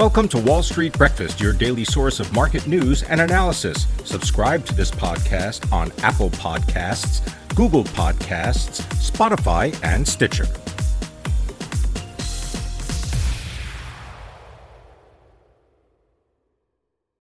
Welcome to Wall Street Breakfast, your daily source of market news and analysis. Subscribe to this podcast on Apple Podcasts, Google Podcasts, Spotify, and Stitcher.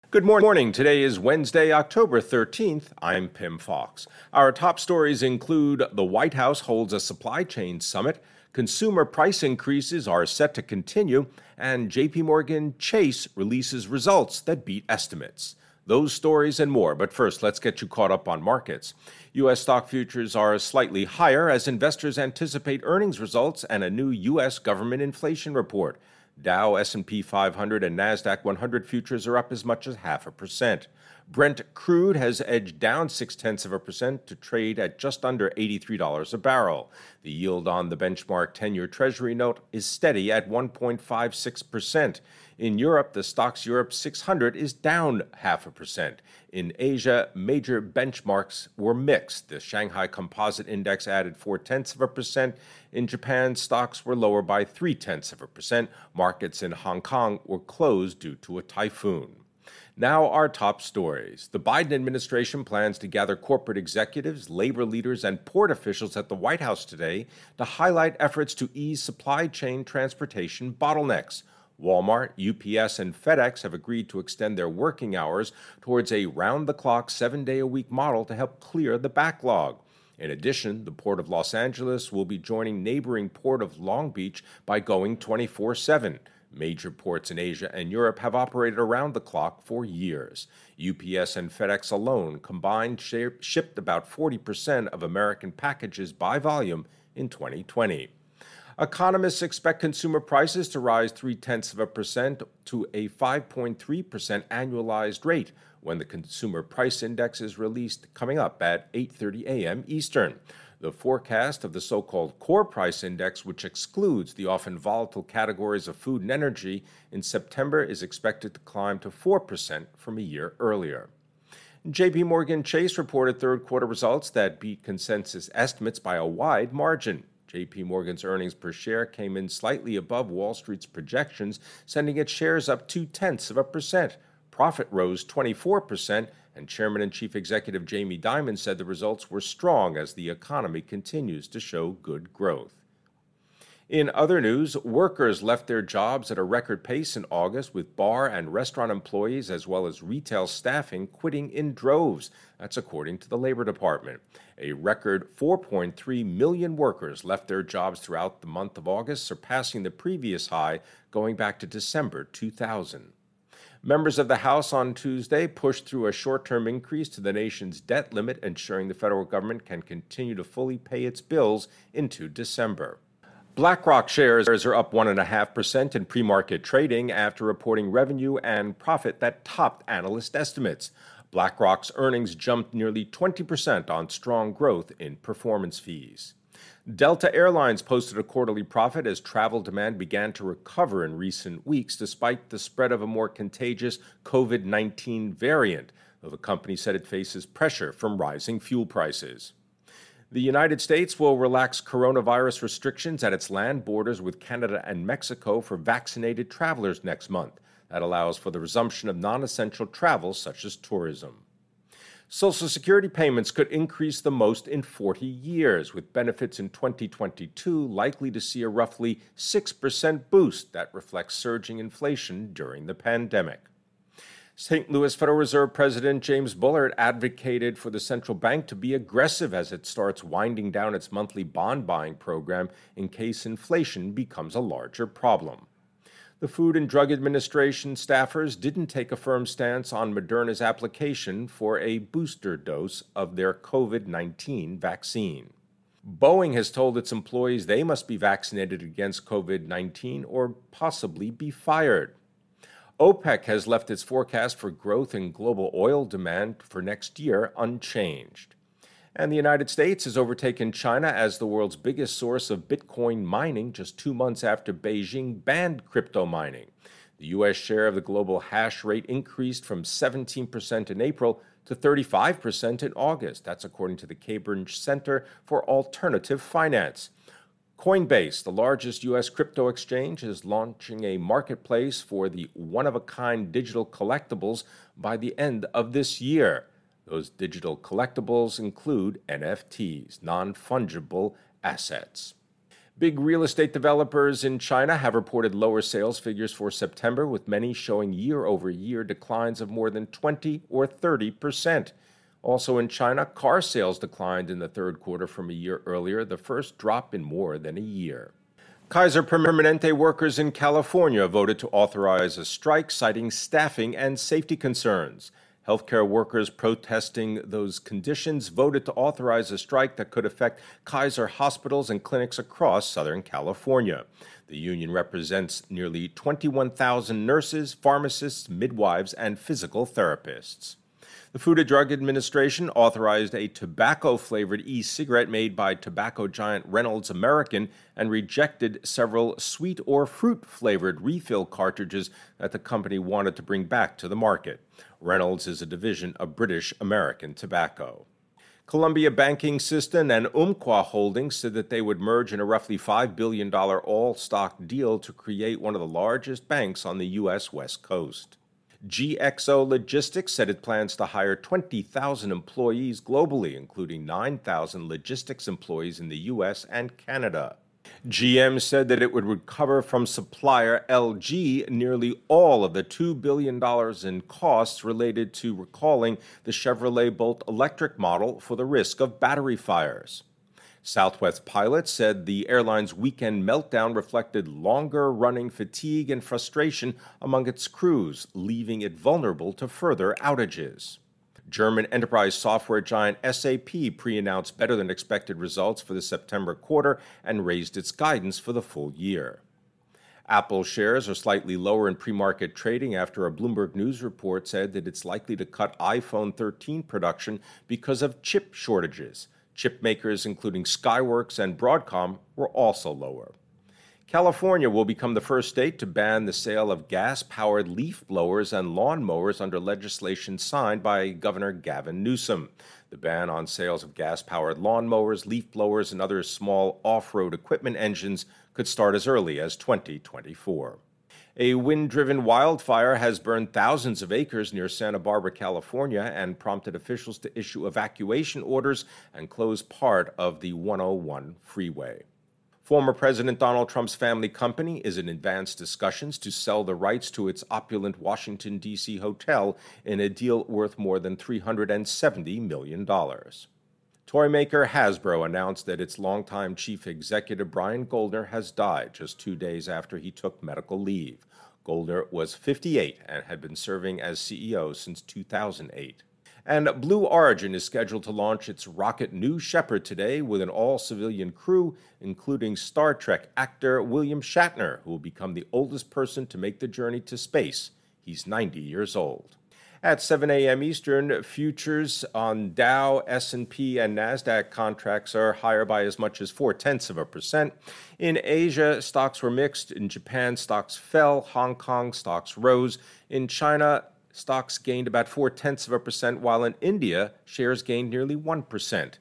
Good morning. Today is Wednesday, October 13th. I'm Pim Fox. Our top stories include the White House holds a supply chain summit Consumer price increases are set to continue, and JP Morgan Chase releases results that beat estimates. Those stories and more, but first, let's get you caught up on markets. U.S. stock futures are slightly higher as investors anticipate earnings results and a new U.S. government inflation report. Dow, S&P 500, and Nasdaq 100 futures are up as much as half a percent. Brent crude has edged down six tenths of a percent to trade at just under $83 a barrel. The yield on the benchmark 10 year Treasury note is steady at 1.56%. In Europe, the Stoxx Europe 600 is down half a percent. In Asia, major benchmarks were mixed. The Shanghai Composite Index added four tenths of a percent. In Japan, stocks were lower by three tenths of a percent. Markets in Hong Kong were closed due to a typhoon. Now, our top stories. The Biden administration plans to gather corporate executives, labor leaders, and port officials at the White House today to highlight efforts to ease supply chain transportation bottlenecks. Walmart, UPS, and FedEx have agreed to extend their working hours towards a round the clock, seven day a week model to help clear the backlog. In addition, the Port of Los Angeles will be joining neighboring Port of Long Beach by going 24 7. Major ports in Asia and Europe have operated around the clock for years. UPS and FedEx alone combined shipped about 40% of American packages by volume in 2020. Economists expect consumer prices to rise three tenths of a percent to a 5.3% annualized rate when the consumer price index is released coming up at 8:30 a.m. Eastern. The forecast of the so called core price index, which excludes the often volatile categories of food and energy, in September is expected to climb to 4% from a year earlier. JP Morgan Chase reported third quarter results that beat consensus estimates by a wide margin. JP Morgan's earnings per share came in slightly above Wall Street's projections, sending its shares up two tenths of a percent. Profit rose 24%, and Chairman and Chief Executive Jamie Dimon said the results were strong as the economy continues to show good growth. In other news, workers left their jobs at a record pace in August, with bar and restaurant employees as well as retail staffing quitting in droves. That's according to the Labor Department. A record 4.3 million workers left their jobs throughout the month of August, surpassing the previous high going back to December 2000. Members of the House on Tuesday pushed through a short term increase to the nation's debt limit, ensuring the federal government can continue to fully pay its bills into December. BlackRock shares are up 1.5% in pre market trading after reporting revenue and profit that topped analyst estimates. BlackRock's earnings jumped nearly 20% on strong growth in performance fees. Delta Airlines posted a quarterly profit as travel demand began to recover in recent weeks despite the spread of a more contagious COVID 19 variant, though the company said it faces pressure from rising fuel prices. The United States will relax coronavirus restrictions at its land borders with Canada and Mexico for vaccinated travelers next month. That allows for the resumption of non essential travel such as tourism. Social Security payments could increase the most in 40 years, with benefits in 2022 likely to see a roughly 6% boost that reflects surging inflation during the pandemic. St. Louis Federal Reserve President James Bullard advocated for the central bank to be aggressive as it starts winding down its monthly bond buying program in case inflation becomes a larger problem. The Food and Drug Administration staffers didn't take a firm stance on Moderna's application for a booster dose of their COVID 19 vaccine. Boeing has told its employees they must be vaccinated against COVID 19 or possibly be fired. OPEC has left its forecast for growth in global oil demand for next year unchanged. And the United States has overtaken China as the world's biggest source of Bitcoin mining just two months after Beijing banned crypto mining. The U.S. share of the global hash rate increased from 17% in April to 35% in August. That's according to the Cambridge Center for Alternative Finance. Coinbase, the largest U.S. crypto exchange, is launching a marketplace for the one of a kind digital collectibles by the end of this year. Those digital collectibles include NFTs, non fungible assets. Big real estate developers in China have reported lower sales figures for September, with many showing year over year declines of more than 20 or 30 percent. Also in China, car sales declined in the third quarter from a year earlier, the first drop in more than a year. Kaiser Permanente workers in California voted to authorize a strike citing staffing and safety concerns. Healthcare workers protesting those conditions voted to authorize a strike that could affect Kaiser hospitals and clinics across Southern California. The union represents nearly 21,000 nurses, pharmacists, midwives, and physical therapists. The Food and Drug Administration authorized a tobacco flavored e cigarette made by tobacco giant Reynolds American and rejected several sweet or fruit flavored refill cartridges that the company wanted to bring back to the market. Reynolds is a division of British American Tobacco. Columbia Banking System and Umpqua Holdings said that they would merge in a roughly $5 billion all stock deal to create one of the largest banks on the U.S. West Coast. GXO Logistics said it plans to hire 20,000 employees globally, including 9,000 logistics employees in the US and Canada. GM said that it would recover from supplier LG nearly all of the $2 billion in costs related to recalling the Chevrolet Bolt electric model for the risk of battery fires. Southwest pilots said the airline's weekend meltdown reflected longer running fatigue and frustration among its crews, leaving it vulnerable to further outages. German enterprise software giant SAP pre announced better than expected results for the September quarter and raised its guidance for the full year. Apple shares are slightly lower in pre market trading after a Bloomberg News report said that it's likely to cut iPhone 13 production because of chip shortages. Chip makers, including Skyworks and Broadcom, were also lower. California will become the first state to ban the sale of gas powered leaf blowers and lawn mowers under legislation signed by Governor Gavin Newsom. The ban on sales of gas powered lawn mowers, leaf blowers, and other small off road equipment engines could start as early as 2024. A wind driven wildfire has burned thousands of acres near Santa Barbara, California, and prompted officials to issue evacuation orders and close part of the 101 freeway. Former President Donald Trump's family company is in advanced discussions to sell the rights to its opulent Washington, D.C. hotel in a deal worth more than $370 million. Toy maker Hasbro announced that its longtime chief executive Brian Goldner has died just two days after he took medical leave. Goldner was 58 and had been serving as CEO since 2008. And Blue Origin is scheduled to launch its rocket New Shepard today with an all civilian crew, including Star Trek actor William Shatner, who will become the oldest person to make the journey to space. He's 90 years old. At 7 a.m. Eastern, futures on Dow, S&P, and Nasdaq contracts are higher by as much as four tenths of a percent. In Asia, stocks were mixed. In Japan, stocks fell. Hong Kong stocks rose. In China, stocks gained about four tenths of a percent, while in India, shares gained nearly one percent.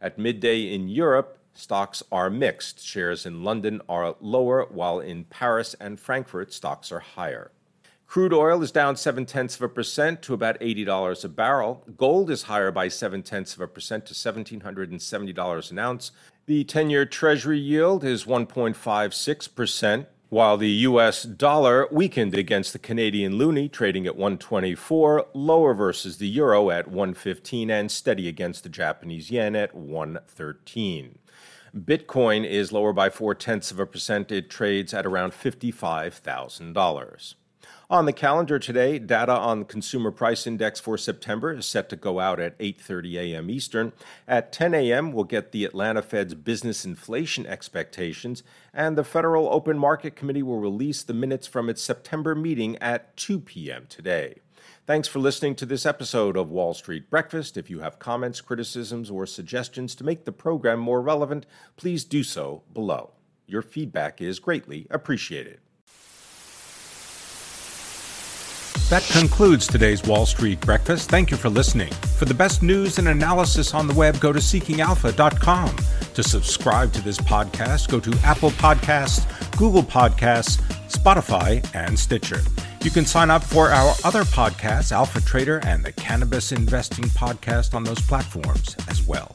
At midday in Europe, stocks are mixed. Shares in London are lower, while in Paris and Frankfurt, stocks are higher. Crude oil is down seven tenths of a percent to about $80 a barrel. Gold is higher by seven tenths of a percent to $1,770 an ounce. The 10 year Treasury yield is 1.56%, while the US dollar weakened against the Canadian loonie, trading at 124, lower versus the euro at 115, and steady against the Japanese yen at 113. Bitcoin is lower by four tenths of a percent. It trades at around $55,000. On the calendar today, data on the consumer price index for September is set to go out at 8:30 a.m. Eastern. At 10 a.m., we'll get the Atlanta Fed's business inflation expectations, and the Federal Open Market Committee will release the minutes from its September meeting at 2 p.m. today. Thanks for listening to this episode of Wall Street Breakfast. If you have comments, criticisms, or suggestions to make the program more relevant, please do so below. Your feedback is greatly appreciated. That concludes today's Wall Street Breakfast. Thank you for listening. For the best news and analysis on the web, go to seekingalpha.com. To subscribe to this podcast, go to Apple Podcasts, Google Podcasts, Spotify, and Stitcher. You can sign up for our other podcasts, Alpha Trader and the Cannabis Investing Podcast, on those platforms as well.